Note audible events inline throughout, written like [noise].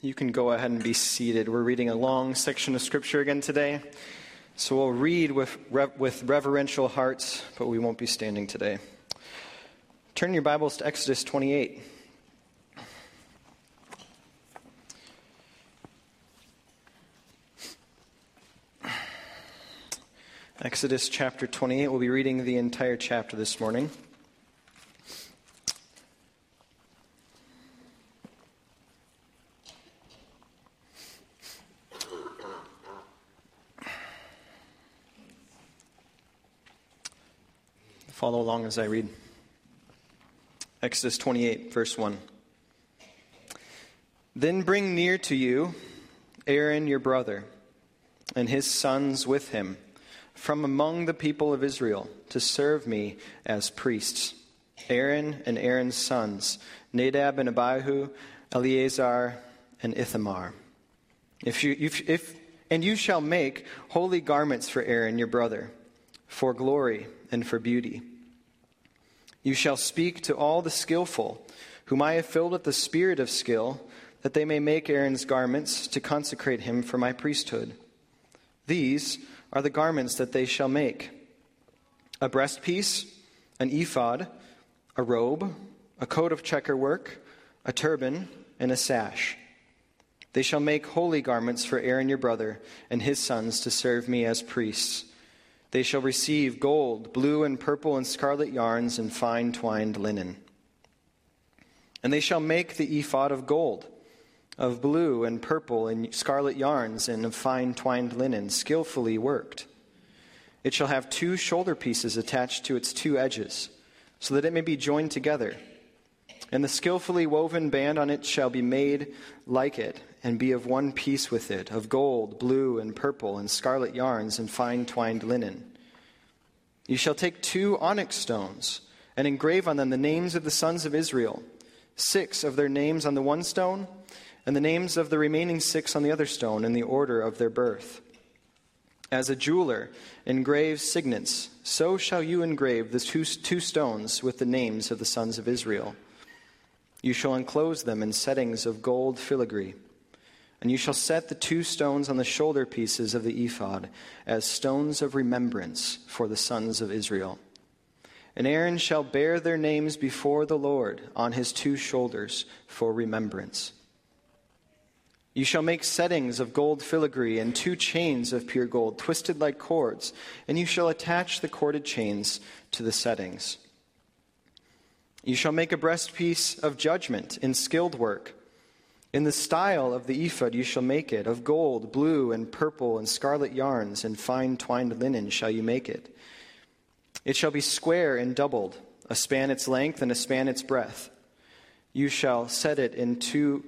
You can go ahead and be seated. We're reading a long section of Scripture again today. So we'll read with, with reverential hearts, but we won't be standing today. Turn your Bibles to Exodus 28. Exodus chapter 28. We'll be reading the entire chapter this morning. Follow along as I read. Exodus 28, verse 1. Then bring near to you Aaron your brother, and his sons with him, from among the people of Israel, to serve me as priests. Aaron and Aaron's sons, Nadab and Abihu, Eleazar and Ithamar. If you, if, if, and you shall make holy garments for Aaron your brother, for glory and for beauty. You shall speak to all the skillful, whom I have filled with the spirit of skill, that they may make Aaron's garments to consecrate him for my priesthood. These are the garments that they shall make a breastpiece, an ephod, a robe, a coat of checker work, a turban, and a sash. They shall make holy garments for Aaron your brother and his sons to serve me as priests. They shall receive gold, blue and purple and scarlet yarns, and fine twined linen. And they shall make the ephod of gold, of blue and purple and scarlet yarns, and of fine twined linen, skillfully worked. It shall have two shoulder pieces attached to its two edges, so that it may be joined together. And the skillfully woven band on it shall be made like it and be of one piece with it, of gold, blue, and purple, and scarlet yarns, and fine twined linen. You shall take two onyx stones, and engrave on them the names of the sons of Israel, six of their names on the one stone, and the names of the remaining six on the other stone, in the order of their birth. As a jeweler engraves signets, so shall you engrave the two, two stones with the names of the sons of Israel. You shall enclose them in settings of gold filigree. And you shall set the two stones on the shoulder pieces of the ephod as stones of remembrance for the sons of Israel. And Aaron shall bear their names before the Lord on his two shoulders for remembrance. You shall make settings of gold filigree and two chains of pure gold, twisted like cords, and you shall attach the corded chains to the settings. You shall make a breastpiece of judgment in skilled work. In the style of the ephod you shall make it, of gold, blue, and purple, and scarlet yarns, and fine twined linen shall you make it. It shall be square and doubled, a span its length and a span its breadth. You shall set it in two,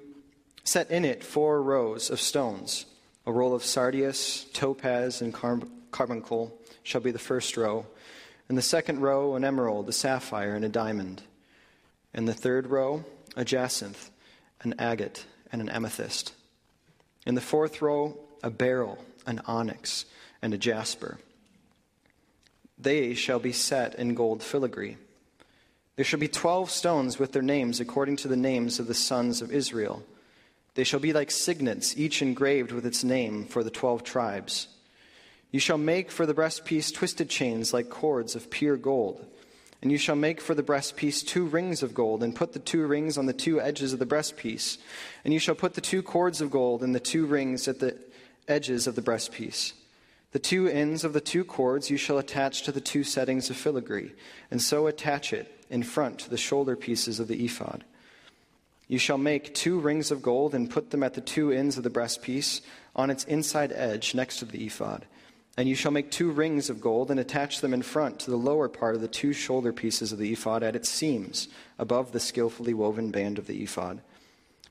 set in it four rows of stones. A roll of sardius, topaz, and carbuncle shall be the first row, and the second row an emerald, a sapphire, and a diamond. And the third row a jacinth an agate, and an amethyst. In the fourth row, a beryl, an onyx, and a jasper. They shall be set in gold filigree. There shall be twelve stones with their names according to the names of the sons of Israel. They shall be like signets, each engraved with its name for the twelve tribes. You shall make for the breastpiece twisted chains like cords of pure gold. And you shall make for the breastpiece two rings of gold, and put the two rings on the two edges of the breastpiece. And you shall put the two cords of gold in the two rings at the edges of the breastpiece. The two ends of the two cords you shall attach to the two settings of filigree, and so attach it in front to the shoulder pieces of the ephod. You shall make two rings of gold and put them at the two ends of the breastpiece on its inside edge next to the ephod. And you shall make two rings of gold and attach them in front to the lower part of the two shoulder pieces of the ephod at its seams, above the skillfully woven band of the ephod.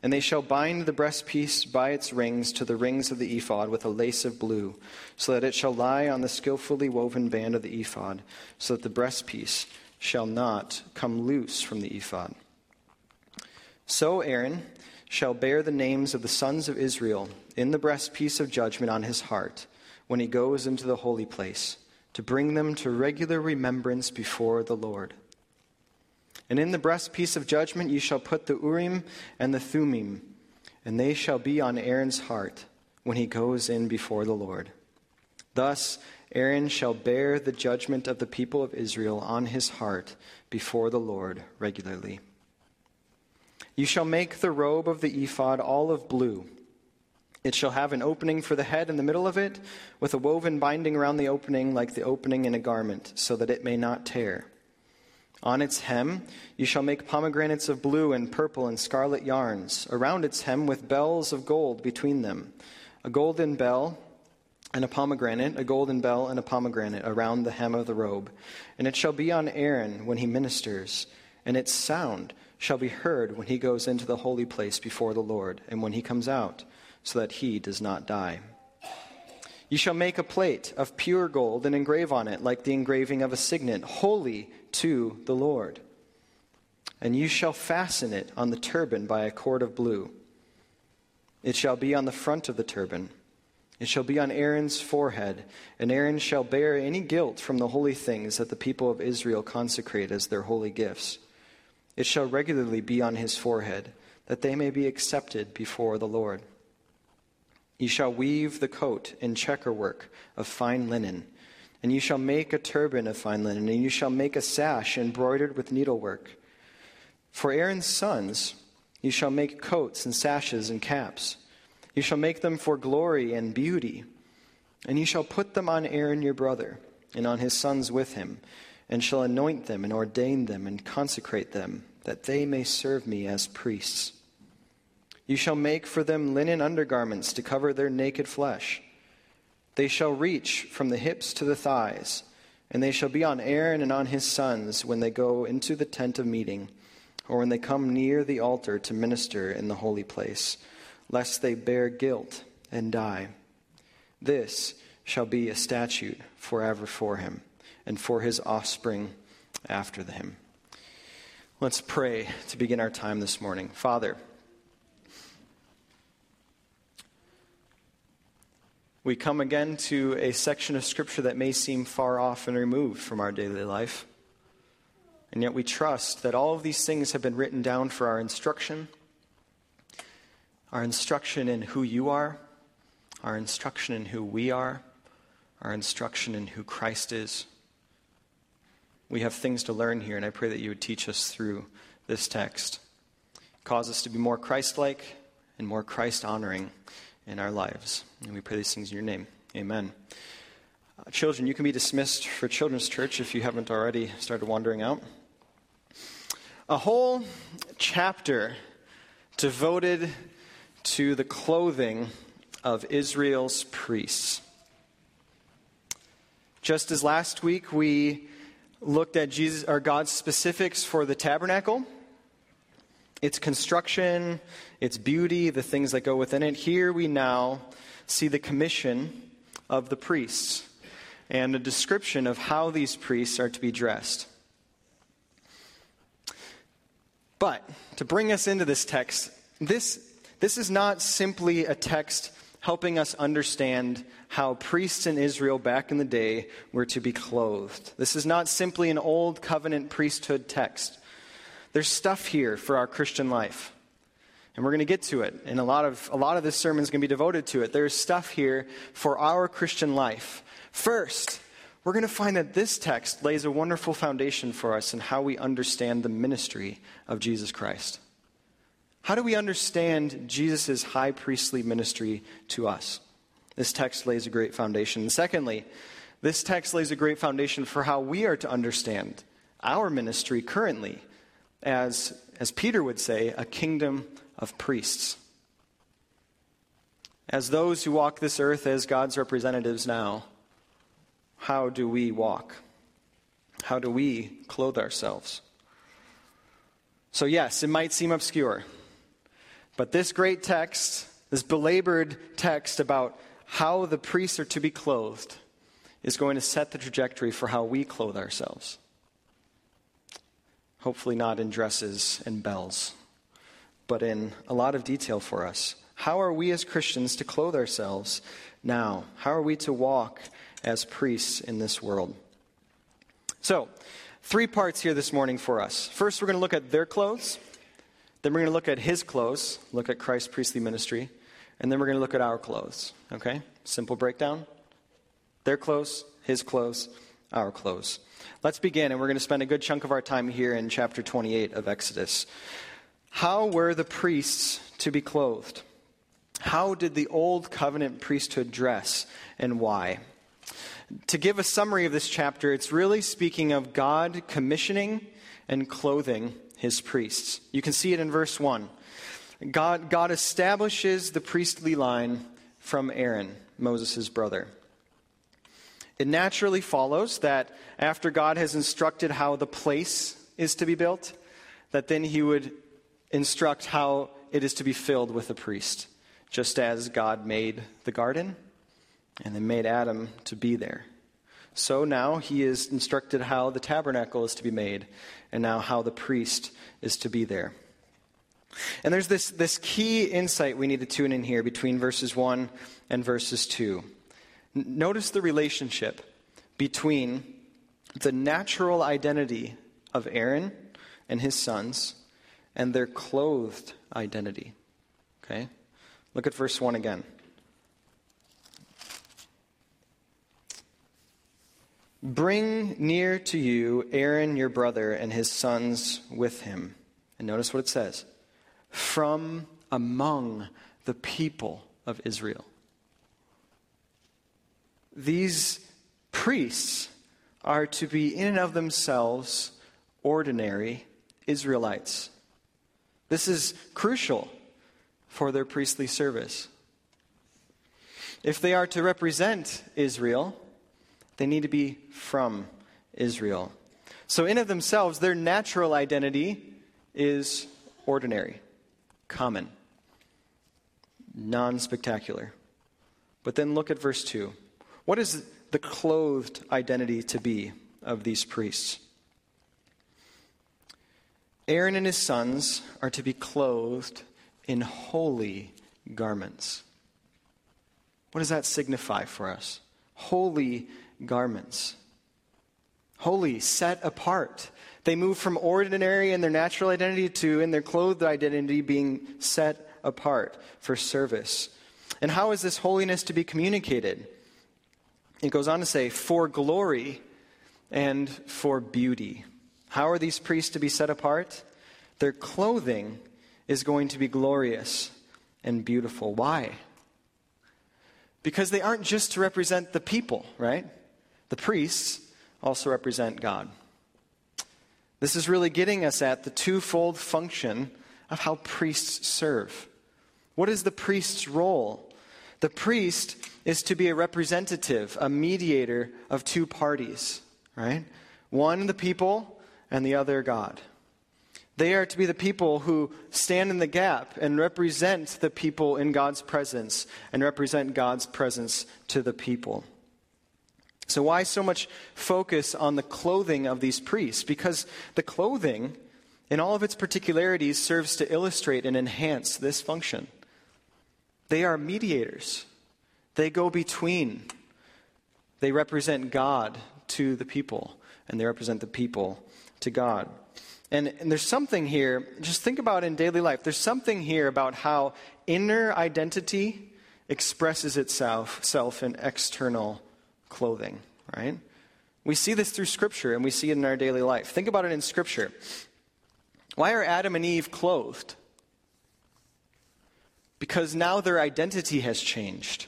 And they shall bind the breastpiece by its rings to the rings of the ephod with a lace of blue, so that it shall lie on the skillfully woven band of the ephod, so that the breastpiece shall not come loose from the ephod. So Aaron shall bear the names of the sons of Israel in the breastpiece of judgment on his heart when he goes into the holy place, to bring them to regular remembrance before the Lord. And in the breastpiece of judgment you shall put the Urim and the Thummim, and they shall be on Aaron's heart when he goes in before the Lord. Thus, Aaron shall bear the judgment of the people of Israel on his heart before the Lord regularly. You shall make the robe of the ephod all of blue. It shall have an opening for the head in the middle of it, with a woven binding around the opening like the opening in a garment, so that it may not tear. On its hem you shall make pomegranates of blue and purple and scarlet yarns, around its hem with bells of gold between them, a golden bell and a pomegranate, a golden bell and a pomegranate around the hem of the robe. And it shall be on Aaron when he ministers, and its sound shall be heard when he goes into the holy place before the Lord, and when he comes out, so that he does not die. You shall make a plate of pure gold and engrave on it, like the engraving of a signet, holy to the Lord. And you shall fasten it on the turban by a cord of blue. It shall be on the front of the turban. It shall be on Aaron's forehead, and Aaron shall bear any guilt from the holy things that the people of Israel consecrate as their holy gifts. It shall regularly be on his forehead, that they may be accepted before the Lord. You shall weave the coat in checkerwork of fine linen and you shall make a turban of fine linen, and you shall make a sash embroidered with needlework. For Aaron's sons, you shall make coats and sashes and caps. You shall make them for glory and beauty. And you shall put them on Aaron your brother, and on his sons with him, and shall anoint them, and ordain them, and consecrate them, that they may serve me as priests. You shall make for them linen undergarments to cover their naked flesh they shall reach from the hips to the thighs, and they shall be on Aaron and on his sons when they go into the tent of meeting, or when they come near the altar to minister in the holy place, lest they bear guilt and die. This shall be a statute forever for him, and for his offspring after him. Let's pray to begin our time this morning. Father, we come again to a section of Scripture that may seem far off and removed from our daily life. And yet we trust that all of these things have been written down for our instruction, our instruction in who you are, our instruction in who we are, our instruction in who Christ is. We have things to learn here, and I pray that you would teach us through this text. Cause us to be more Christ like and more Christ honoring in our lives. And we pray these things in your name. Amen. Uh, children, you can be dismissed for Children's Church if you haven't already started wandering out. A whole chapter devoted to the clothing of Israel's priests. Just as last week we looked at Jesus or God's specifics for the tabernacle its construction, its beauty, the things that go within it. Here we now see the commission of the priests and a description of how these priests are to be dressed. But to bring us into this text, this, this is not simply a text helping us understand how priests in Israel back in the day were to be clothed. This is not simply an old covenant priesthood text. There's stuff here for our Christian life. And we're going to get to it. And a lot of, a lot of this sermon is going to be devoted to it. There's stuff here for our Christian life. First, we're going to find that this text lays a wonderful foundation for us in how we understand the ministry of Jesus Christ. How do we understand Jesus' high priestly ministry to us? This text lays a great foundation. And secondly, this text lays a great foundation for how we are to understand our ministry currently as, as Peter would say, a kingdom of priests. As those who walk this earth as God's representatives now, how do we walk? How do we clothe ourselves? So, yes, it might seem obscure, but this great text, this belabored text about how the priests are to be clothed, is going to set the trajectory for how we clothe ourselves. Hopefully, not in dresses and bells, but in a lot of detail for us. How are we as Christians to clothe ourselves now? How are we to walk as priests in this world? So, three parts here this morning for us. First, we're going to look at their clothes. Then we're going to look at his clothes, look at Christ's priestly ministry, and then we're going to look at our clothes. Okay? Simple breakdown. Their clothes, his clothes, our clothes. Let's begin, and we're going to spend a good chunk of our time here in chapter 28 of Exodus. How were the priests to be clothed? How did the old covenant priesthood dress, and why? To give a summary of this chapter, it's really speaking of God commissioning and clothing his priests. You can see it in verse 1. God, God establishes the priestly line from Aaron, Moses' brother. It naturally follows that after God has instructed how the place is to be built, that then he would instruct how it is to be filled with a priest, just as God made the garden and then made Adam to be there. So now he is instructed how the tabernacle is to be made, and now how the priest is to be there. And there's this, this key insight we need to tune in here between verses 1 and verses 2. Notice the relationship between the natural identity of Aaron and his sons and their clothed identity. Okay? Look at verse 1 again. Bring near to you Aaron your brother and his sons with him. And notice what it says from among the people of Israel these priests are to be, in and of themselves, ordinary Israelites. This is crucial for their priestly service. If they are to represent Israel, they need to be from Israel. So, in of themselves, their natural identity is ordinary, common, non spectacular. But then look at verse 2. What is the clothed identity to be of these priests? Aaron and his sons are to be clothed in holy garments. What does that signify for us? Holy garments. Holy, set apart. They move from ordinary in their natural identity to in their clothed identity being set apart for service. And how is this holiness to be communicated? It goes on to say, for glory and for beauty. How are these priests to be set apart? Their clothing is going to be glorious and beautiful. Why? Because they aren't just to represent the people, right? The priests also represent God. This is really getting us at the twofold function of how priests serve. What is the priest's role? The priest is to be a representative, a mediator of two parties, right? One, the people, and the other, God. They are to be the people who stand in the gap and represent the people in God's presence and represent God's presence to the people. So, why so much focus on the clothing of these priests? Because the clothing, in all of its particularities, serves to illustrate and enhance this function. They are mediators, they go between. They represent God to the people, and they represent the people to God. And, and, there's something here, just think about in daily life, there's something here about how inner identity expresses itself self in external clothing, right? We see this through Scripture and we see it in our daily life. Think about it in Scripture. Why are Adam and Eve clothed? Because now their identity has changed.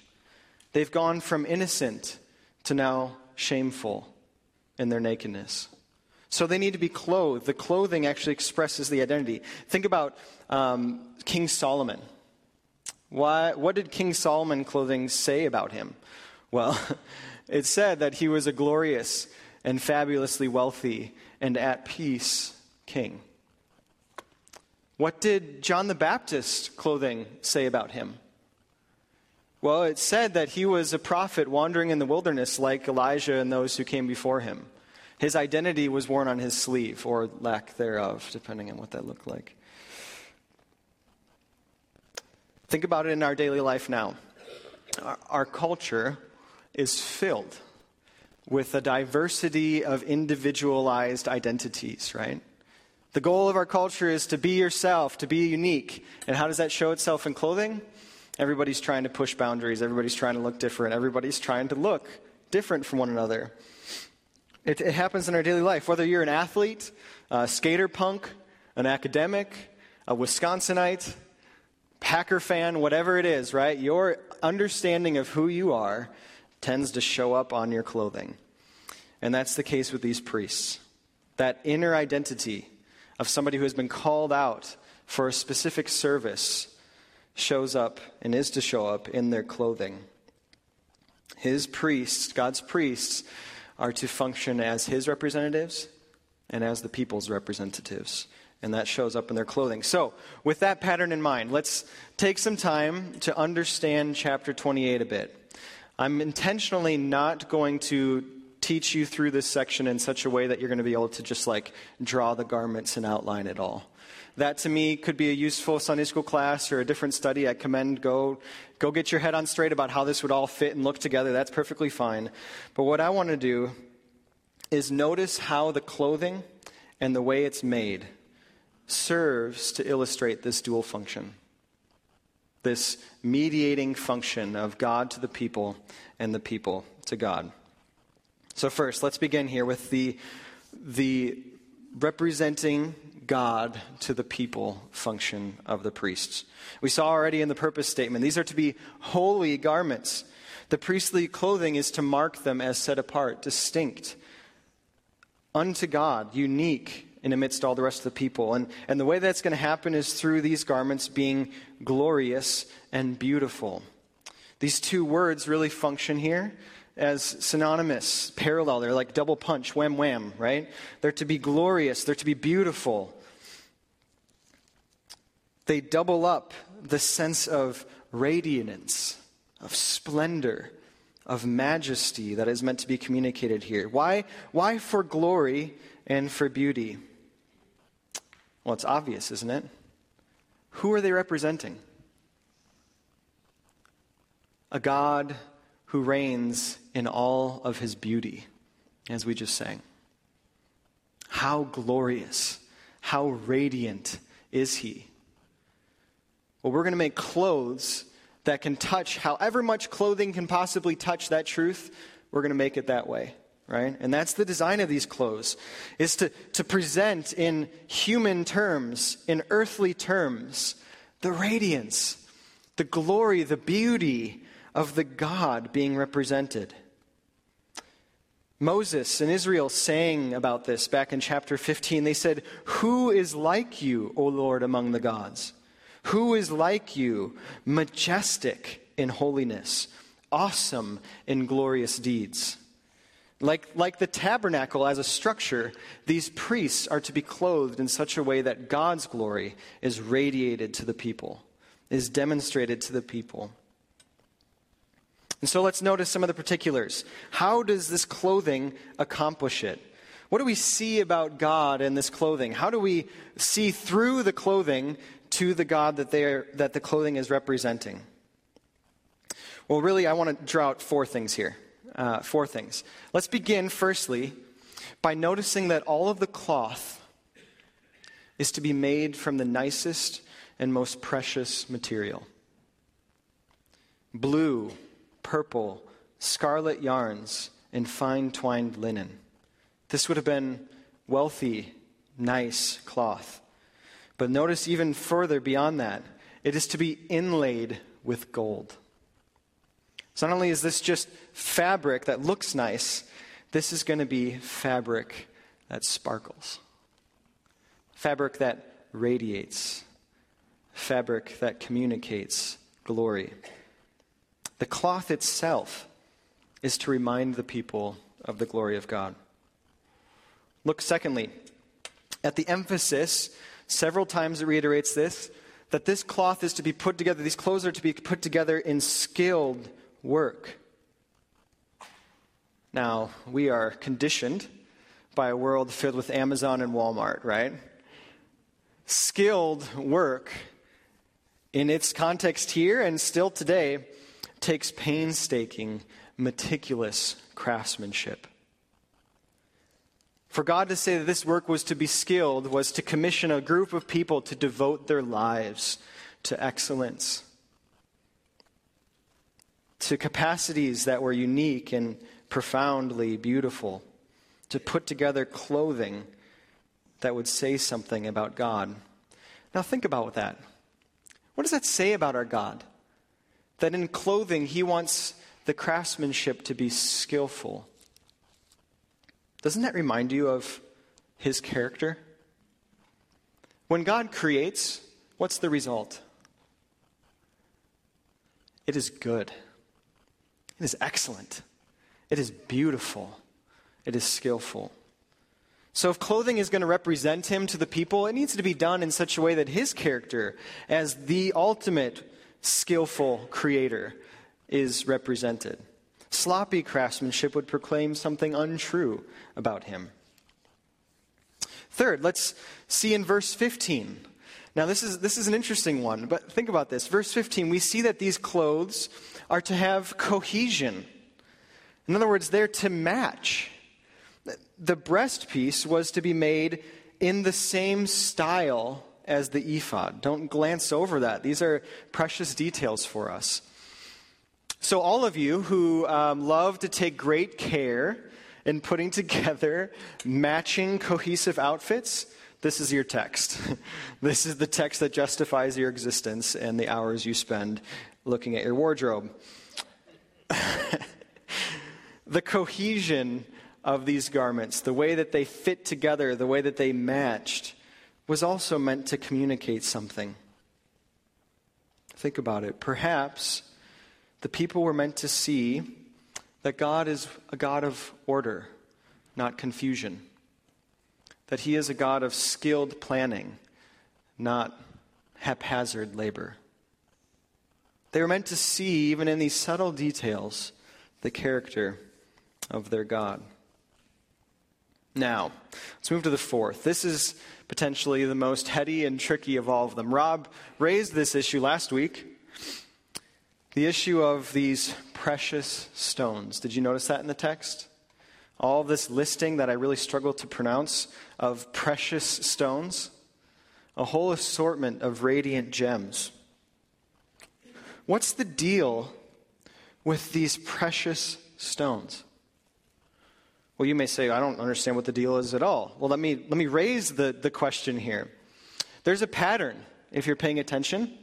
They've gone from innocent to now shameful in their nakedness. So they need to be clothed. The clothing actually expresses the identity. Think about um, King Solomon. Why, what did King Solomon clothing say about him? Well, [laughs] it said that he was a glorious and fabulously wealthy and at peace king. What did John the Baptist clothing say about him? Well, it said that he was a prophet wandering in the wilderness like Elijah and those who came before him. His identity was worn on his sleeve, or lack thereof, depending on what that looked like. Think about it in our daily life now. Our, our culture is filled with a diversity of individualized identities, right? The goal of our culture is to be yourself, to be unique. And how does that show itself in clothing? Everybody's trying to push boundaries, everybody's trying to look different, everybody's trying to look different from one another. It, it happens in our daily life, whether you're an athlete, a skater punk, an academic, a Wisconsinite, Packer fan, whatever it is, right? Your understanding of who you are tends to show up on your clothing. And that's the case with these priests. That inner identity of somebody who has been called out for a specific service shows up and is to show up in their clothing. His priests, God's priests, are to function as his representatives and as the people's representatives. And that shows up in their clothing. So, with that pattern in mind, let's take some time to understand chapter 28 a bit. I'm intentionally not going to teach you through this section in such a way that you're going to be able to just like draw the garments and outline it all. That to me could be a useful Sunday school class or a different study. I commend go go get your head on straight about how this would all fit and look together. That's perfectly fine. But what I want to do is notice how the clothing and the way it's made serves to illustrate this dual function. This mediating function of God to the people and the people to God. So, first, let's begin here with the, the representing God to the people function of the priests. We saw already in the purpose statement, these are to be holy garments. The priestly clothing is to mark them as set apart, distinct, unto God, unique in amidst all the rest of the people. And, and the way that's going to happen is through these garments being glorious and beautiful. These two words really function here as synonymous, parallel. They're like double punch, wham wham, right? They're to be glorious, they're to be beautiful. They double up the sense of radiance, of splendor, of majesty that is meant to be communicated here. Why, why for glory and for beauty? Well, it's obvious, isn't it? Who are they representing? A God who reigns in all of his beauty, as we just sang. How glorious, how radiant is he? Well, we're going to make clothes that can touch however much clothing can possibly touch that truth. We're going to make it that way, right? And that's the design of these clothes, is to, to present in human terms, in earthly terms, the radiance, the glory, the beauty of the God being represented. Moses and Israel sang about this back in chapter 15. They said, Who is like you, O Lord, among the gods? Who is like you, majestic in holiness, awesome in glorious deeds? Like, like the tabernacle as a structure, these priests are to be clothed in such a way that God's glory is radiated to the people, is demonstrated to the people. And so let's notice some of the particulars. How does this clothing accomplish it? What do we see about God in this clothing? How do we see through the clothing to the God that, they are, that the clothing is representing? Well, really, I want to draw out four things here. Uh, four things. Let's begin, firstly, by noticing that all of the cloth is to be made from the nicest and most precious material blue, purple, scarlet yarns, and fine twined linen. This would have been wealthy, nice cloth. But notice even further beyond that, it is to be inlaid with gold. So not only is this just fabric that looks nice, this is going to be fabric that sparkles, fabric that radiates, fabric that communicates glory. The cloth itself is to remind the people of the glory of God. Look, secondly, at the emphasis, several times it reiterates this that this cloth is to be put together, these clothes are to be put together in skilled work. Now, we are conditioned by a world filled with Amazon and Walmart, right? Skilled work in its context here and still today takes painstaking, meticulous craftsmanship. For God to say that this work was to be skilled was to commission a group of people to devote their lives to excellence, to capacities that were unique and profoundly beautiful, to put together clothing that would say something about God. Now, think about that. What does that say about our God? That in clothing, He wants the craftsmanship to be skillful. Doesn't that remind you of His character? When God creates, what's the result? It is good. It is excellent. It is beautiful. It is skillful. So, if clothing is going to represent him to the people, it needs to be done in such a way that his character, as the ultimate skillful creator, is represented. Sloppy craftsmanship would proclaim something untrue about him. Third, let's see in verse 15. Now, this is, this is an interesting one, but think about this. Verse 15, we see that these clothes are to have cohesion. In other words, they're to match the breast piece was to be made in the same style as the ephod. Don't glance over that. These are precious details for us. So, all of you who um, love to take great care in putting [laughs] together matching, cohesive outfits, this is your text. [laughs] this is the text that justifies your existence and the hours you spend looking at your wardrobe. [laughs] the cohesion of these garments, the way that they fit together, the way that they matched, was also meant to communicate something. Think about it. Perhaps the people were meant to see that God is a God of order, not confusion. That He is a God of skilled planning, not haphazard labor. They were meant to see, even in these subtle details, the character of their God. Now, let's move to the fourth. This is potentially the most heady and tricky of all of them. Rob raised this issue last week the issue of these precious stones. Did you notice that in the text? All this listing that I really struggle to pronounce of precious stones, a whole assortment of radiant gems. What's the deal with these precious stones? Well, you may say, I don't understand what the deal is at all. Well, let me, let me raise the, the question here. There's a pattern, if you're paying attention,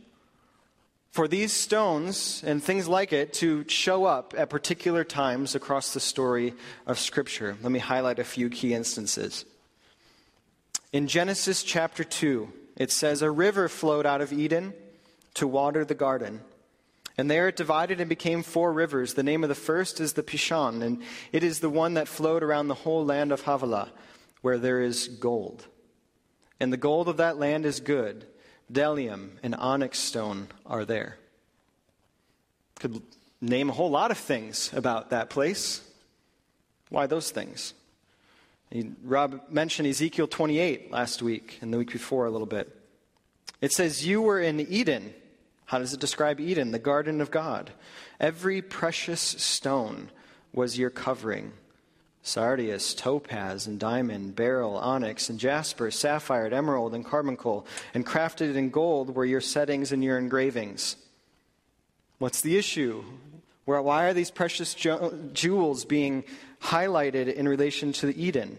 for these stones and things like it to show up at particular times across the story of Scripture. Let me highlight a few key instances. In Genesis chapter 2, it says, A river flowed out of Eden to water the garden. And there it divided and became four rivers. The name of the first is the Pishon, and it is the one that flowed around the whole land of Havilah, where there is gold. And the gold of that land is good. Bdellium and onyx stone are there. Could name a whole lot of things about that place. Why those things? Rob mentioned Ezekiel 28 last week and the week before a little bit. It says, You were in Eden how does it describe Eden, the garden of God? Every precious stone was your covering sardius, topaz, and diamond, beryl, onyx, and jasper, sapphire, and emerald, and carbuncle, and crafted in gold were your settings and your engravings. What's the issue? Why are these precious jewels being highlighted in relation to Eden?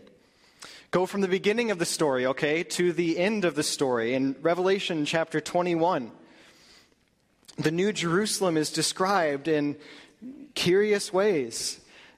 Go from the beginning of the story, okay, to the end of the story in Revelation chapter 21 the New Jerusalem is described in curious ways.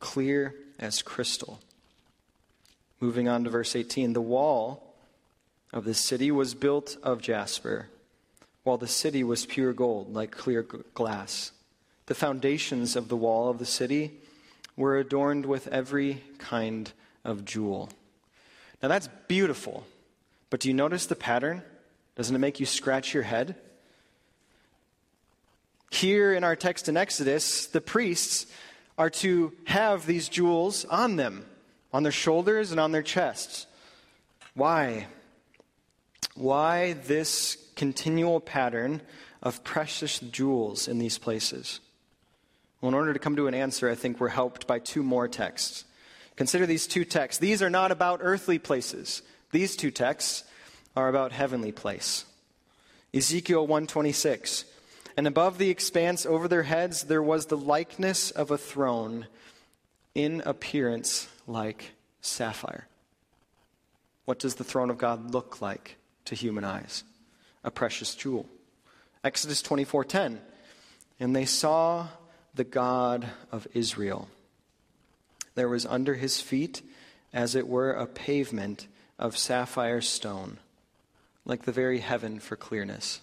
clear as crystal. Moving on to verse 18 the wall of the city was built of jasper, while the city was pure gold, like clear glass. The foundations of the wall of the city were adorned with every kind of jewel. Now that's beautiful, but do you notice the pattern? Doesn't it make you scratch your head? Here in our text in Exodus, the priests are to have these jewels on them, on their shoulders and on their chests. Why? Why this continual pattern of precious jewels in these places? Well, in order to come to an answer, I think we're helped by two more texts. Consider these two texts. These are not about earthly places. These two texts are about heavenly place. Ezekiel 126. And above the expanse over their heads there was the likeness of a throne in appearance like sapphire. What does the throne of God look like to human eyes? A precious jewel. Exodus 24:10. And they saw the God of Israel. There was under his feet as it were a pavement of sapphire stone, like the very heaven for clearness.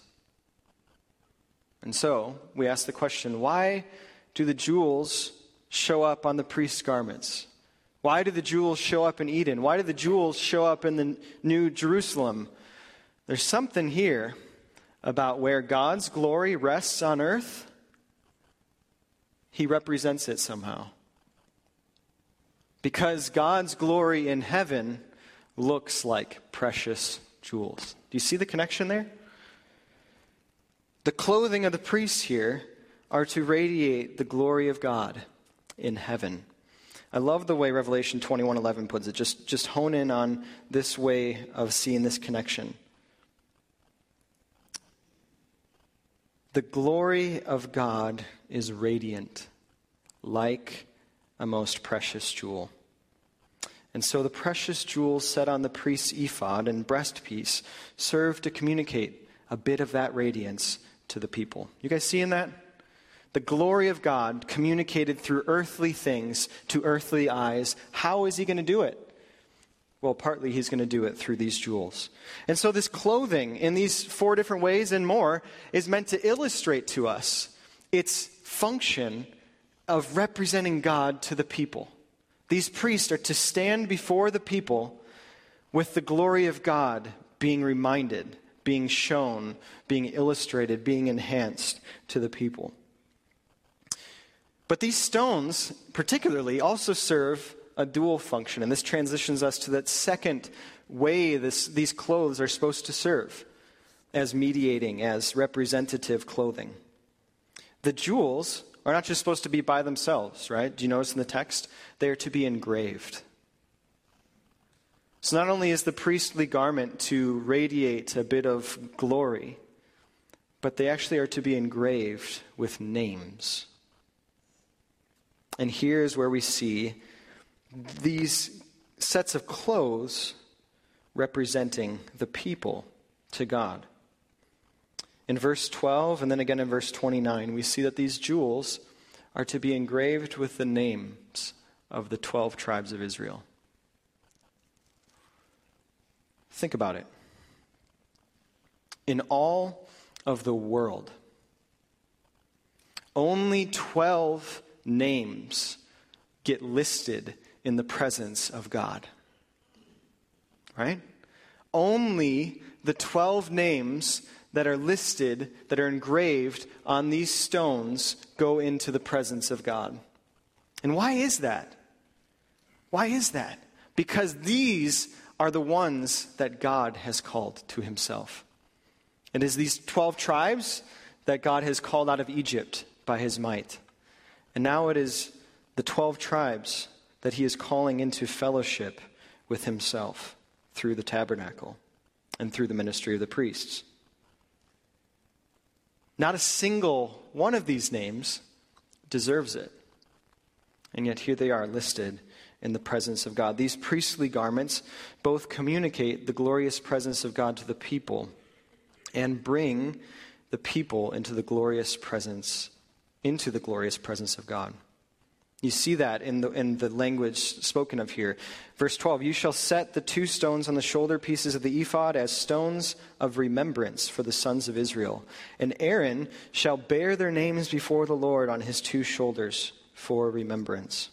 And so, we ask the question why do the jewels show up on the priest's garments? Why do the jewels show up in Eden? Why do the jewels show up in the New Jerusalem? There's something here about where God's glory rests on earth, he represents it somehow. Because God's glory in heaven looks like precious jewels. Do you see the connection there? The clothing of the priests here are to radiate the glory of God in heaven. I love the way Revelation 21:11 puts it. Just just hone in on this way of seeing this connection. The glory of God is radiant like a most precious jewel. And so the precious jewels set on the priest's ephod and breastpiece serve to communicate a bit of that radiance to the people. You guys seeing that? The glory of God communicated through earthly things to earthly eyes. How is he going to do it? Well, partly he's going to do it through these jewels. And so, this clothing in these four different ways and more is meant to illustrate to us its function of representing God to the people. These priests are to stand before the people with the glory of God being reminded, being shown, being illustrated, being enhanced to the people. But these stones, particularly, also serve a dual function. And this transitions us to that second way this, these clothes are supposed to serve as mediating, as representative clothing. The jewels are not just supposed to be by themselves, right? Do you notice in the text? They are to be engraved. So not only is the priestly garment to radiate a bit of glory, but they actually are to be engraved with names. And here's where we see these sets of clothes representing the people to God. In verse 12 and then again in verse 29, we see that these jewels are to be engraved with the names of the 12 tribes of Israel. Think about it. In all of the world, only 12 names get listed in the presence of God. Right? Only the 12 names that are listed, that are engraved on these stones, go into the presence of God. And why is that? Why is that? Because these are the ones that God has called to himself. It is these 12 tribes that God has called out of Egypt by his might. And now it is the 12 tribes that he is calling into fellowship with himself through the tabernacle and through the ministry of the priests. Not a single one of these names deserves it. And yet here they are listed in the presence of God. These priestly garments both communicate the glorious presence of God to the people and bring the people into the glorious presence into the glorious presence of God. You see that in the, in the language spoken of here. Verse 12 You shall set the two stones on the shoulder pieces of the ephod as stones of remembrance for the sons of Israel. And Aaron shall bear their names before the Lord on his two shoulders for remembrance.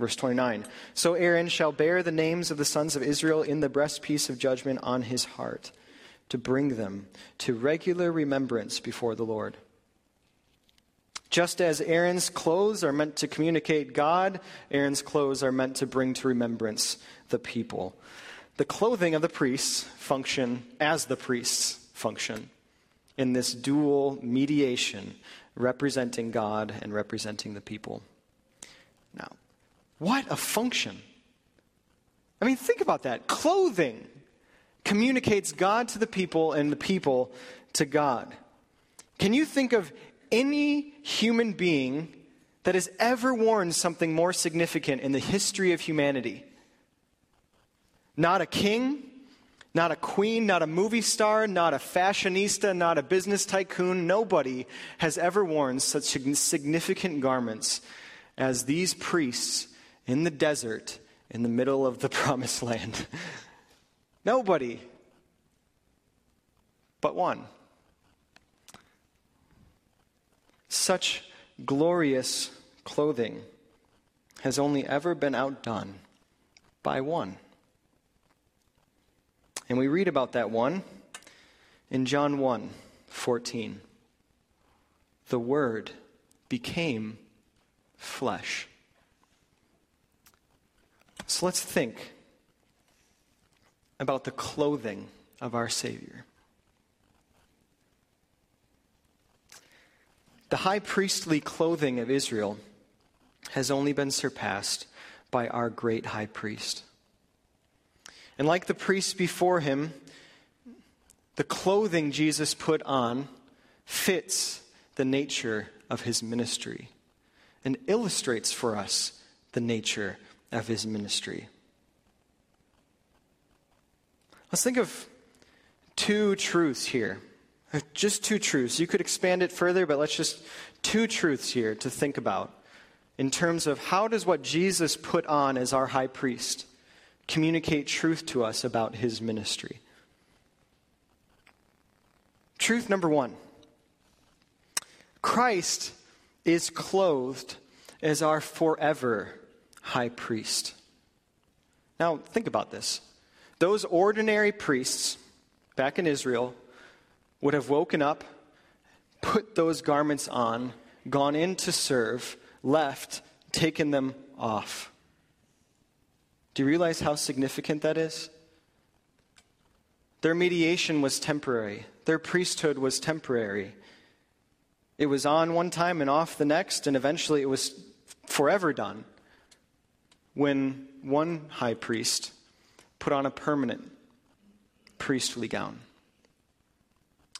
Verse 29 So Aaron shall bear the names of the sons of Israel in the breastpiece of judgment on his heart, to bring them to regular remembrance before the Lord. Just as Aaron's clothes are meant to communicate God, Aaron's clothes are meant to bring to remembrance the people. The clothing of the priests function as the priests function in this dual mediation, representing God and representing the people. Now, what a function. I mean, think about that. Clothing communicates God to the people and the people to God. Can you think of any human being that has ever worn something more significant in the history of humanity? Not a king, not a queen, not a movie star, not a fashionista, not a business tycoon. Nobody has ever worn such significant garments as these priests in the desert in the middle of the [laughs] promised land. Nobody but one. Such glorious clothing has only ever been outdone by one. And we read about that one in John 1 14. The Word became flesh so let's think about the clothing of our Savior. The high priestly clothing of Israel has only been surpassed by our great high priest. And like the priests before him, the clothing Jesus put on fits the nature of his ministry and illustrates for us the nature of his ministry. Let's think of two truths here. Just two truths. You could expand it further, but let's just two truths here to think about in terms of how does what Jesus put on as our high priest communicate truth to us about his ministry. Truth number 1. Christ is clothed as our forever high priest. Now, think about this. Those ordinary priests back in Israel would have woken up, put those garments on, gone in to serve, left, taken them off. Do you realize how significant that is? Their mediation was temporary, their priesthood was temporary. It was on one time and off the next, and eventually it was forever done when one high priest put on a permanent priestly gown,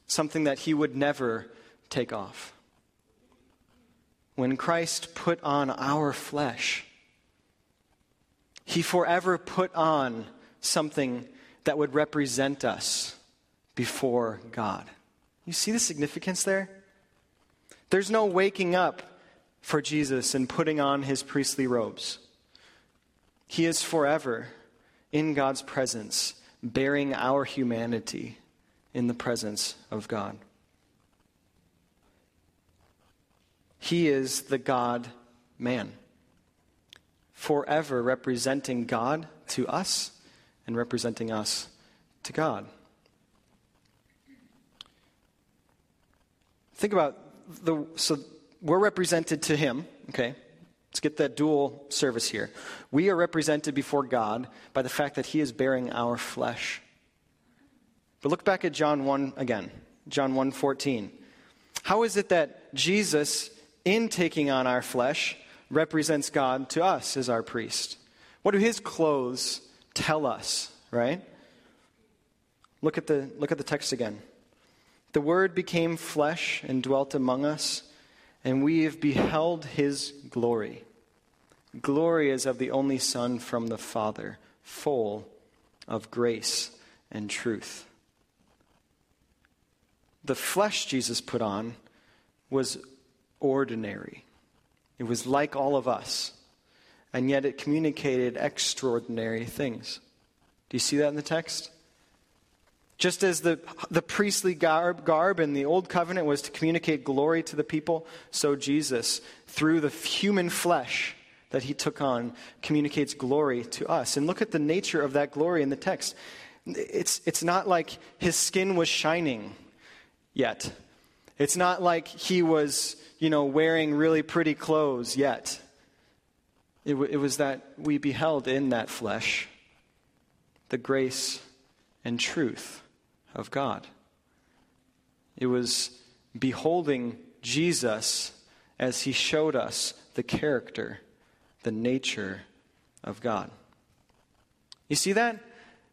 something that he would never take off. When Christ put on our flesh, he forever put on something that would represent us before God. You see the significance there? There's no waking up for Jesus and putting on his priestly robes. He is forever in God's presence, bearing our humanity in the presence of God. He is the God man, forever representing God to us and representing us to God. Think about the so we're represented to him, okay? Let's get that dual service here. We are represented before God by the fact that He is bearing our flesh. But look back at John 1 again. John 1 14. How is it that Jesus, in taking on our flesh, represents God to us as our priest? What do his clothes tell us, right? Look at the, look at the text again. The Word became flesh and dwelt among us and we have beheld his glory. Glory is of the only Son from the Father, full of grace and truth. The flesh Jesus put on was ordinary, it was like all of us, and yet it communicated extraordinary things. Do you see that in the text? Just as the, the priestly garb, garb in the Old Covenant was to communicate glory to the people, so Jesus, through the human flesh, that he took on communicates glory to us. And look at the nature of that glory in the text. It's, it's not like his skin was shining yet. It's not like he was, you know, wearing really pretty clothes yet. It, w- it was that we beheld in that flesh the grace and truth of God. It was beholding Jesus as he showed us the character, the nature of God. You see that?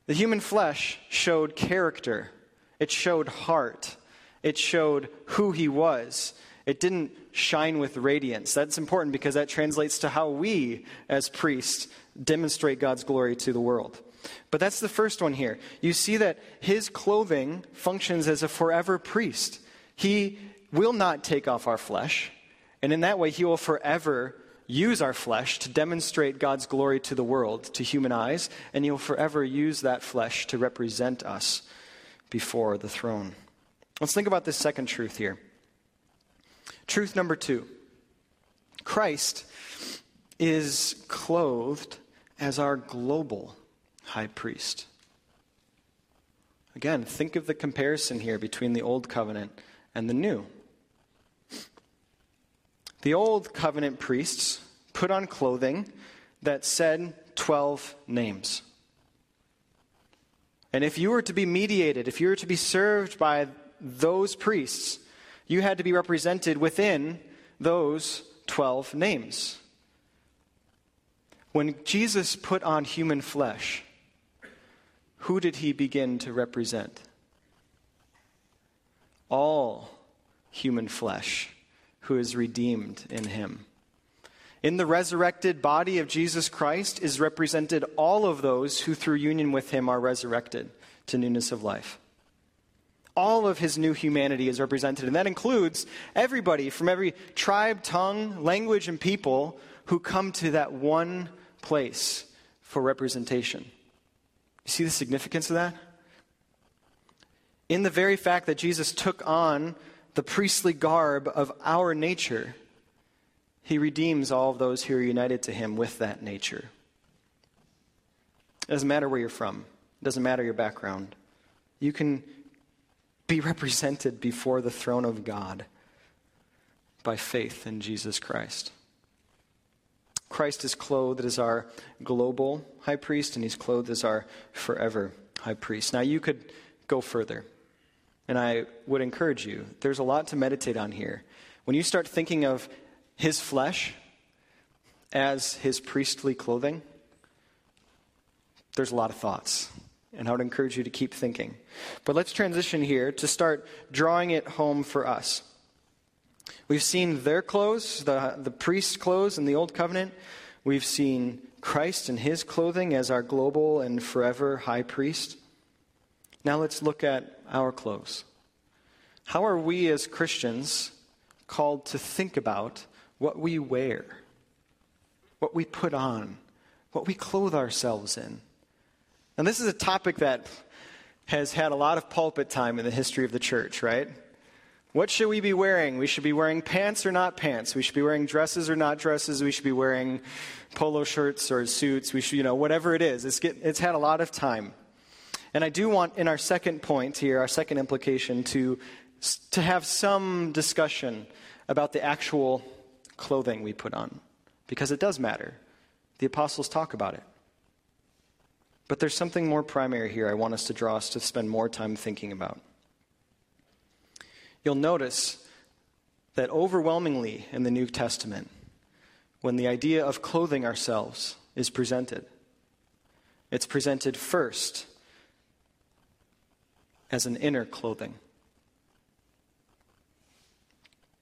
The human flesh showed character, it showed heart, it showed who he was. It didn't shine with radiance. That's important because that translates to how we, as priests, demonstrate God's glory to the world. But that's the first one here. You see that his clothing functions as a forever priest. He will not take off our flesh, and in that way, he will forever use our flesh to demonstrate God's glory to the world, to human eyes, and he will forever use that flesh to represent us before the throne. Let's think about this second truth here. Truth number two Christ is clothed as our global high priest. Again, think of the comparison here between the old covenant and the new. The old covenant priests put on clothing that said 12 names. And if you were to be mediated, if you were to be served by those priests, you had to be represented within those 12 names. When Jesus put on human flesh, who did he begin to represent? All human flesh who is redeemed in him. In the resurrected body of Jesus Christ is represented all of those who through union with him are resurrected to newness of life. All of his new humanity is represented, and that includes everybody from every tribe, tongue, language, and people who come to that one place for representation. You see the significance of that? In the very fact that Jesus took on the priestly garb of our nature, he redeems all of those who are united to him with that nature. It doesn't matter where you're from, it doesn't matter your background. You can be represented before the throne of God by faith in Jesus Christ. Christ is clothed as our global high priest, and he's clothed as our forever high priest. Now, you could go further. And I would encourage you, there's a lot to meditate on here. When you start thinking of his flesh as his priestly clothing, there's a lot of thoughts. And I would encourage you to keep thinking. But let's transition here to start drawing it home for us. We've seen their clothes, the, the priest's clothes in the Old Covenant. We've seen Christ in his clothing as our global and forever high priest. Now let's look at our clothes. How are we as Christians called to think about what we wear, what we put on, what we clothe ourselves in? And this is a topic that has had a lot of pulpit time in the history of the church, right? What should we be wearing? We should be wearing pants or not pants. We should be wearing dresses or not dresses. We should be wearing polo shirts or suits. We should, you know, whatever it is. It's, get, it's had a lot of time. And I do want, in our second point here, our second implication, to, to have some discussion about the actual clothing we put on, because it does matter. The apostles talk about it. But there's something more primary here I want us to draw us to spend more time thinking about. You'll notice that overwhelmingly in the New Testament, when the idea of clothing ourselves is presented, it's presented first as an inner clothing.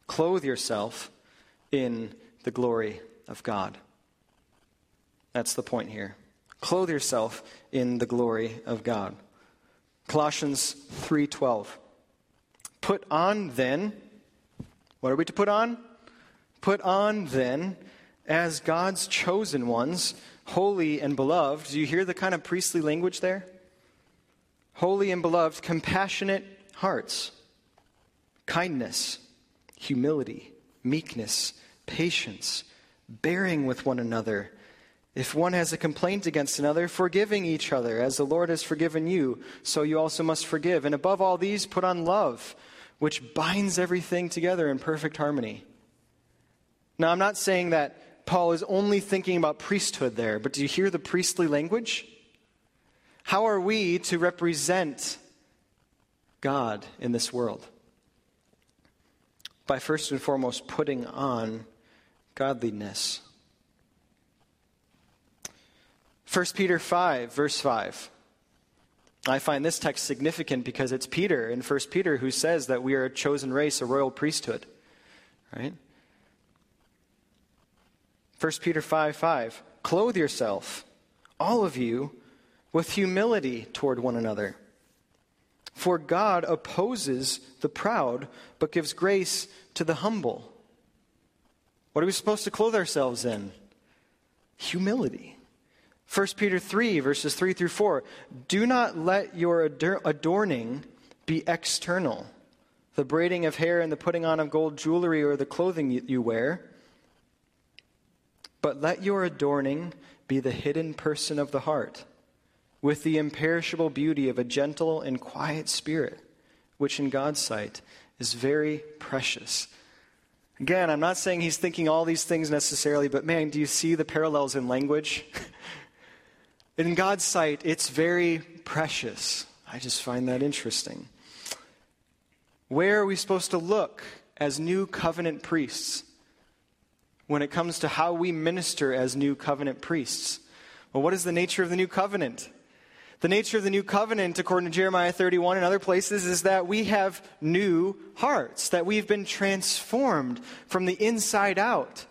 Clothe yourself in the glory of God. That's the point here. Clothe yourself in the glory of God. Colossians 3:12. Put on then what are we to put on? Put on then as God's chosen ones, holy and beloved. Do you hear the kind of priestly language there? holy and beloved, compassionate hearts, kindness, humility, meekness, patience, bearing with one another. If one has a complaint against another, forgiving each other, as the Lord has forgiven you, so you also must forgive. And above all these, put on love, which binds everything together in perfect harmony. Now, I'm not saying that Paul is only thinking about priesthood there, but do you hear the priestly language? How are we to represent God in this world? By first and foremost putting on godliness. 1 Peter 5, verse 5. I find this text significant because it's Peter in 1 Peter who says that we are a chosen race, a royal priesthood. Right? 1 Peter 5 5. Clothe yourself, all of you, with humility toward one another. For God opposes the proud, but gives grace to the humble. What are we supposed to clothe ourselves in? Humility. 1 Peter 3, verses 3 through 4. Do not let your adorning be external, the braiding of hair and the putting on of gold jewelry or the clothing you wear, but let your adorning be the hidden person of the heart, with the imperishable beauty of a gentle and quiet spirit, which in God's sight is very precious. Again, I'm not saying he's thinking all these things necessarily, but man, do you see the parallels in language? [laughs] in God's sight, it's very precious. I just find that interesting. Where are we supposed to look as new covenant priests when it comes to how we minister as new covenant priests? Well, what is the nature of the new covenant? The nature of the new covenant, according to Jeremiah 31 and other places, is that we have new hearts, that we've been transformed from the inside out.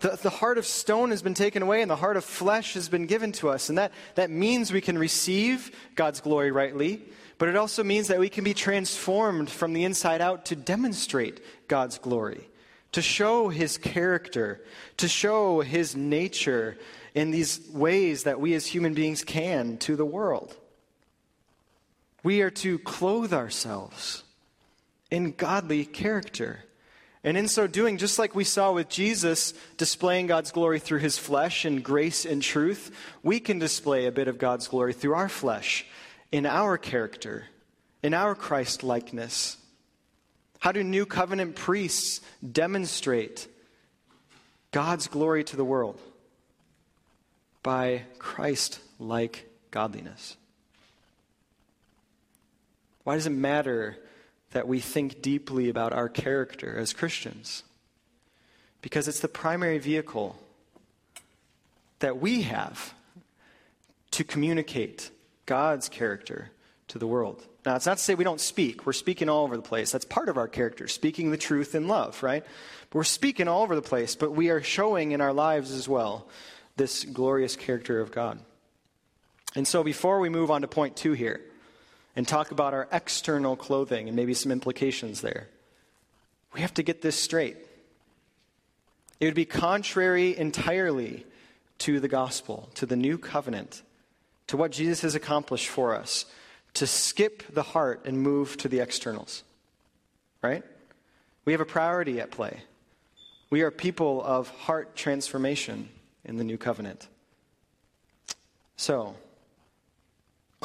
The, the heart of stone has been taken away and the heart of flesh has been given to us. And that, that means we can receive God's glory rightly, but it also means that we can be transformed from the inside out to demonstrate God's glory, to show his character, to show his nature, in these ways that we as human beings can to the world. We are to clothe ourselves in godly character. And in so doing, just like we saw with Jesus displaying God's glory through his flesh and grace and truth, we can display a bit of God's glory through our flesh, in our character, in our Christ likeness. How do new covenant priests demonstrate God's glory to the world? by Christ like godliness. Why does it matter that we think deeply about our character as Christians? Because it's the primary vehicle that we have to communicate God's character to the world. Now, it's not to say we don't speak. We're speaking all over the place. That's part of our character, speaking the truth in love, right? But we're speaking all over the place, but we are showing in our lives as well this glorious character of God. And so, before we move on to point two here and talk about our external clothing and maybe some implications there, we have to get this straight. It would be contrary entirely to the gospel, to the new covenant, to what Jesus has accomplished for us, to skip the heart and move to the externals. Right? We have a priority at play. We are people of heart transformation in the new covenant. So,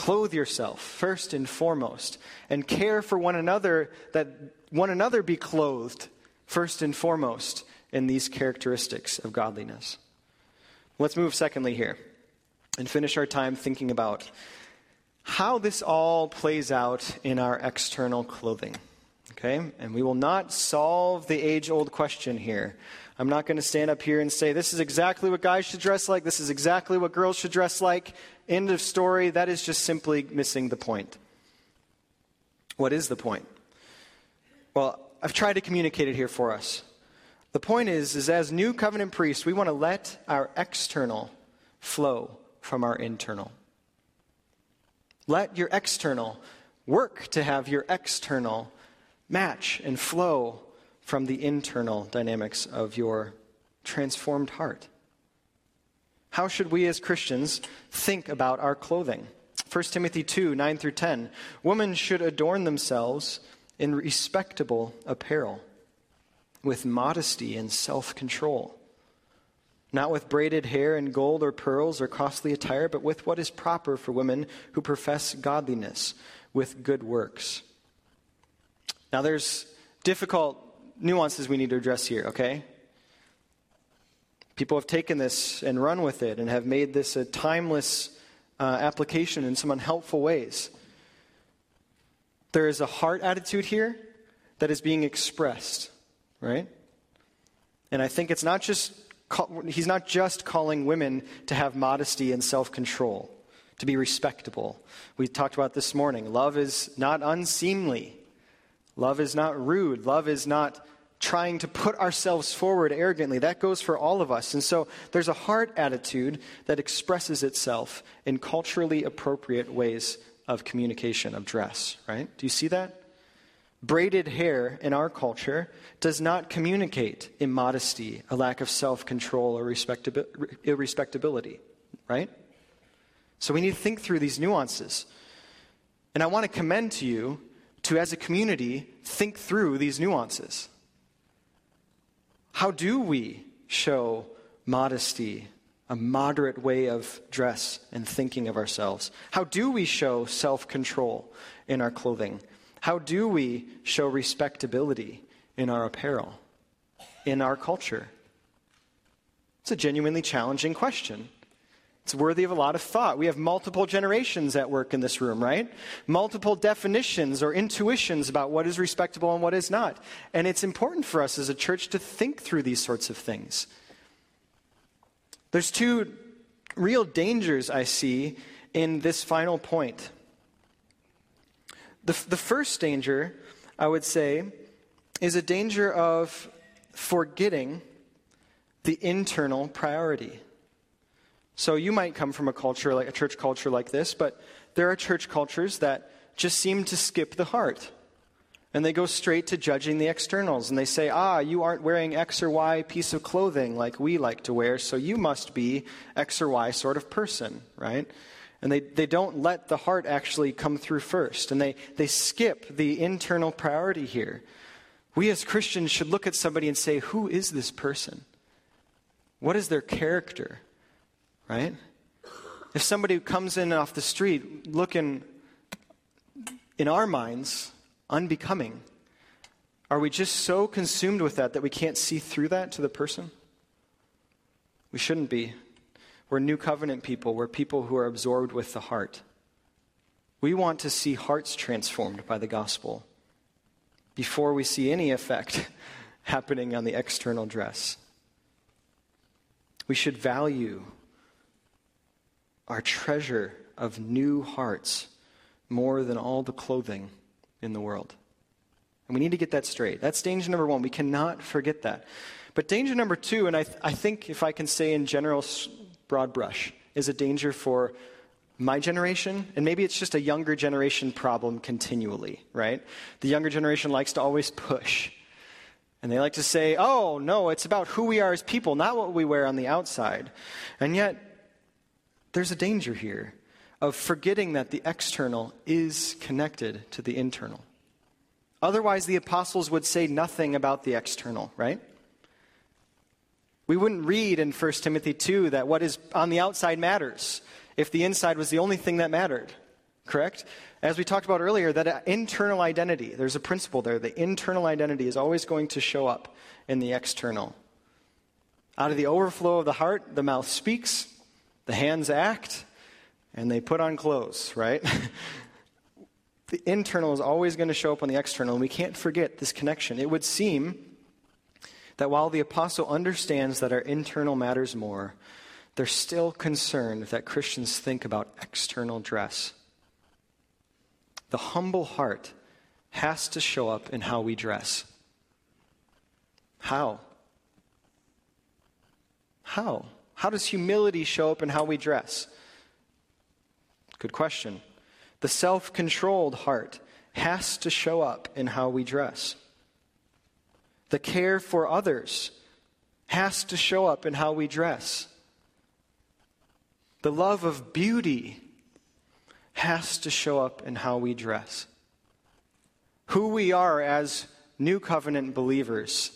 clothe yourself first and foremost, and care for one another that one another be clothed first and foremost in these characteristics of godliness. Let's move secondly here and finish our time thinking about how this all plays out in our external clothing. Okay? And we will not solve the age old question here I'm not going to stand up here and say, this is exactly what guys should dress like, this is exactly what girls should dress like. End of story. That is just simply missing the point. What is the point? Well, I've tried to communicate it here for us. The point is, is as new covenant priests, we want to let our external flow from our internal. Let your external work to have your external match and flow from the internal dynamics of your transformed heart. How should we as Christians think about our clothing? 1 Timothy 2 9 through 10. Women should adorn themselves in respectable apparel, with modesty and self control, not with braided hair and gold or pearls or costly attire, but with what is proper for women who profess godliness with good works. Now, there's difficult nuances we need to address here, okay? People have taken this and run with it and have made this a timeless uh, application in some unhelpful ways. There is a heart attitude here that is being expressed, right? And I think it's not just, he's not just calling women to have modesty and self control, to be respectable. We talked about this morning. Love is not unseemly, love is not rude, love is not trying to put ourselves forward arrogantly. That goes for all of us. And so there's a heart attitude that expresses itself in culturally appropriate ways of communication, of dress, right? Do you see that? Braided hair in our culture does not communicate immodesty, a lack of self control, or irrespectability, right? So we need to think through these nuances. And I want to commend to you to, as a community, think through these nuances. How do we show modesty, a moderate way of dress and thinking of ourselves? How do we show self control in our clothing? How do we show respectability in our apparel, in our culture? It's a genuinely challenging question. It's worthy of a lot of thought. We have multiple generations at work in this room, right? Multiple definitions or intuitions about what is respectable and what is not. And it's important for us as a church to think through these sorts of things. There's two real dangers I see in this final point. The, the first danger, I would say, is a danger of forgetting the internal priority. So you might come from a culture like a church culture like this, but there are church cultures that just seem to skip the heart. And they go straight to judging the externals. And they say, ah, you aren't wearing X or Y piece of clothing like we like to wear, so you must be X or Y sort of person, right? And they, they don't let the heart actually come through first. And they, they skip the internal priority here. We as Christians should look at somebody and say, who is this person? What is their character? Right? If somebody comes in off the street looking, in our minds, unbecoming, are we just so consumed with that that we can't see through that to the person? We shouldn't be. We're new covenant people. We're people who are absorbed with the heart. We want to see hearts transformed by the gospel before we see any effect [laughs] happening on the external dress. We should value our treasure of new hearts more than all the clothing in the world. And we need to get that straight. That's danger number one. We cannot forget that. But danger number two, and I, th- I think if I can say in general, broad brush, is a danger for my generation, and maybe it's just a younger generation problem continually, right? The younger generation likes to always push. And they like to say, oh, no, it's about who we are as people, not what we wear on the outside. And yet, there's a danger here of forgetting that the external is connected to the internal. Otherwise, the apostles would say nothing about the external, right? We wouldn't read in 1 Timothy 2 that what is on the outside matters if the inside was the only thing that mattered, correct? As we talked about earlier, that internal identity, there's a principle there. The internal identity is always going to show up in the external. Out of the overflow of the heart, the mouth speaks. The hands act and they put on clothes, right? [laughs] the internal is always going to show up on the external, and we can't forget this connection. It would seem that while the apostle understands that our internal matters more, they're still concerned that Christians think about external dress. The humble heart has to show up in how we dress. How? How? How does humility show up in how we dress? Good question. The self controlled heart has to show up in how we dress. The care for others has to show up in how we dress. The love of beauty has to show up in how we dress. Who we are as new covenant believers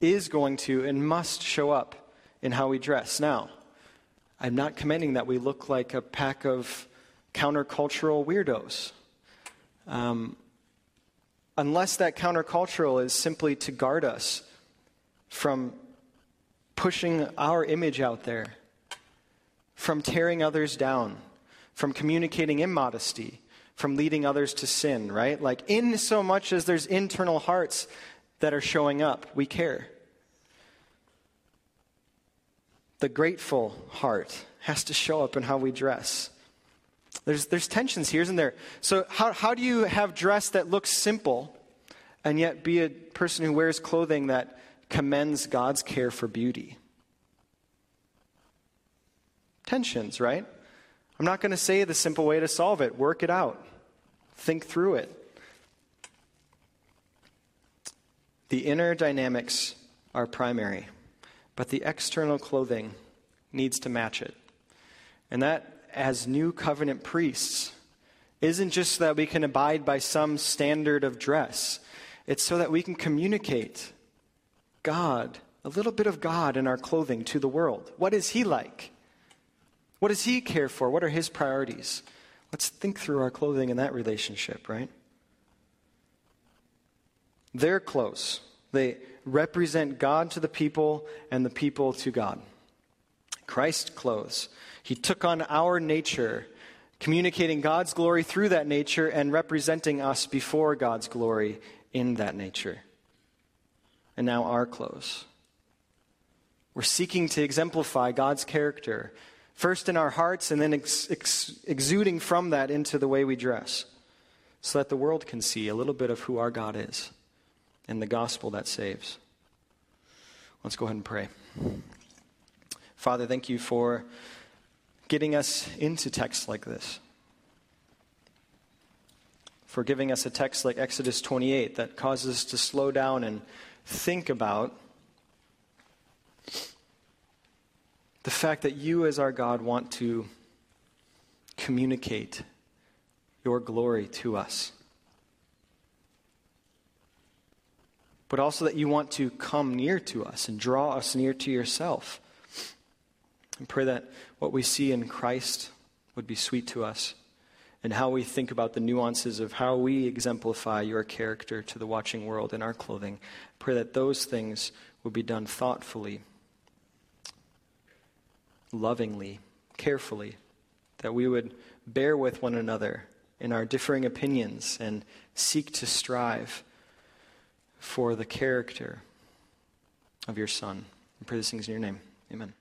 is going to and must show up in how we dress. Now, I'm not commending that we look like a pack of countercultural weirdos. Um, unless that countercultural is simply to guard us from pushing our image out there, from tearing others down, from communicating immodesty, from leading others to sin, right? Like, in so much as there's internal hearts that are showing up, we care. The grateful heart has to show up in how we dress. There's, there's tensions here, isn't there? So, how, how do you have dress that looks simple and yet be a person who wears clothing that commends God's care for beauty? Tensions, right? I'm not going to say the simple way to solve it. Work it out, think through it. The inner dynamics are primary, but the external clothing needs to match it. And that, as new covenant priests, isn't just so that we can abide by some standard of dress, it's so that we can communicate God, a little bit of God in our clothing to the world. What is He like? What does He care for? What are His priorities? Let's think through our clothing in that relationship, right? Their clothes, they represent God to the people and the people to God. Christ clothes. He took on our nature, communicating God's glory through that nature and representing us before God's glory in that nature. And now our clothes. We're seeking to exemplify God's character, first in our hearts and then ex- ex- exuding from that into the way we dress, so that the world can see a little bit of who our God is and the gospel that saves. Let's go ahead and pray. Father, thank you for getting us into texts like this, for giving us a text like Exodus 28 that causes us to slow down and think about the fact that you, as our God, want to communicate your glory to us. But also that you want to come near to us and draw us near to yourself. And pray that what we see in Christ would be sweet to us and how we think about the nuances of how we exemplify your character to the watching world in our clothing. Pray that those things would be done thoughtfully, lovingly, carefully, that we would bear with one another in our differing opinions and seek to strive for the character of your Son. I pray these things in your name. Amen.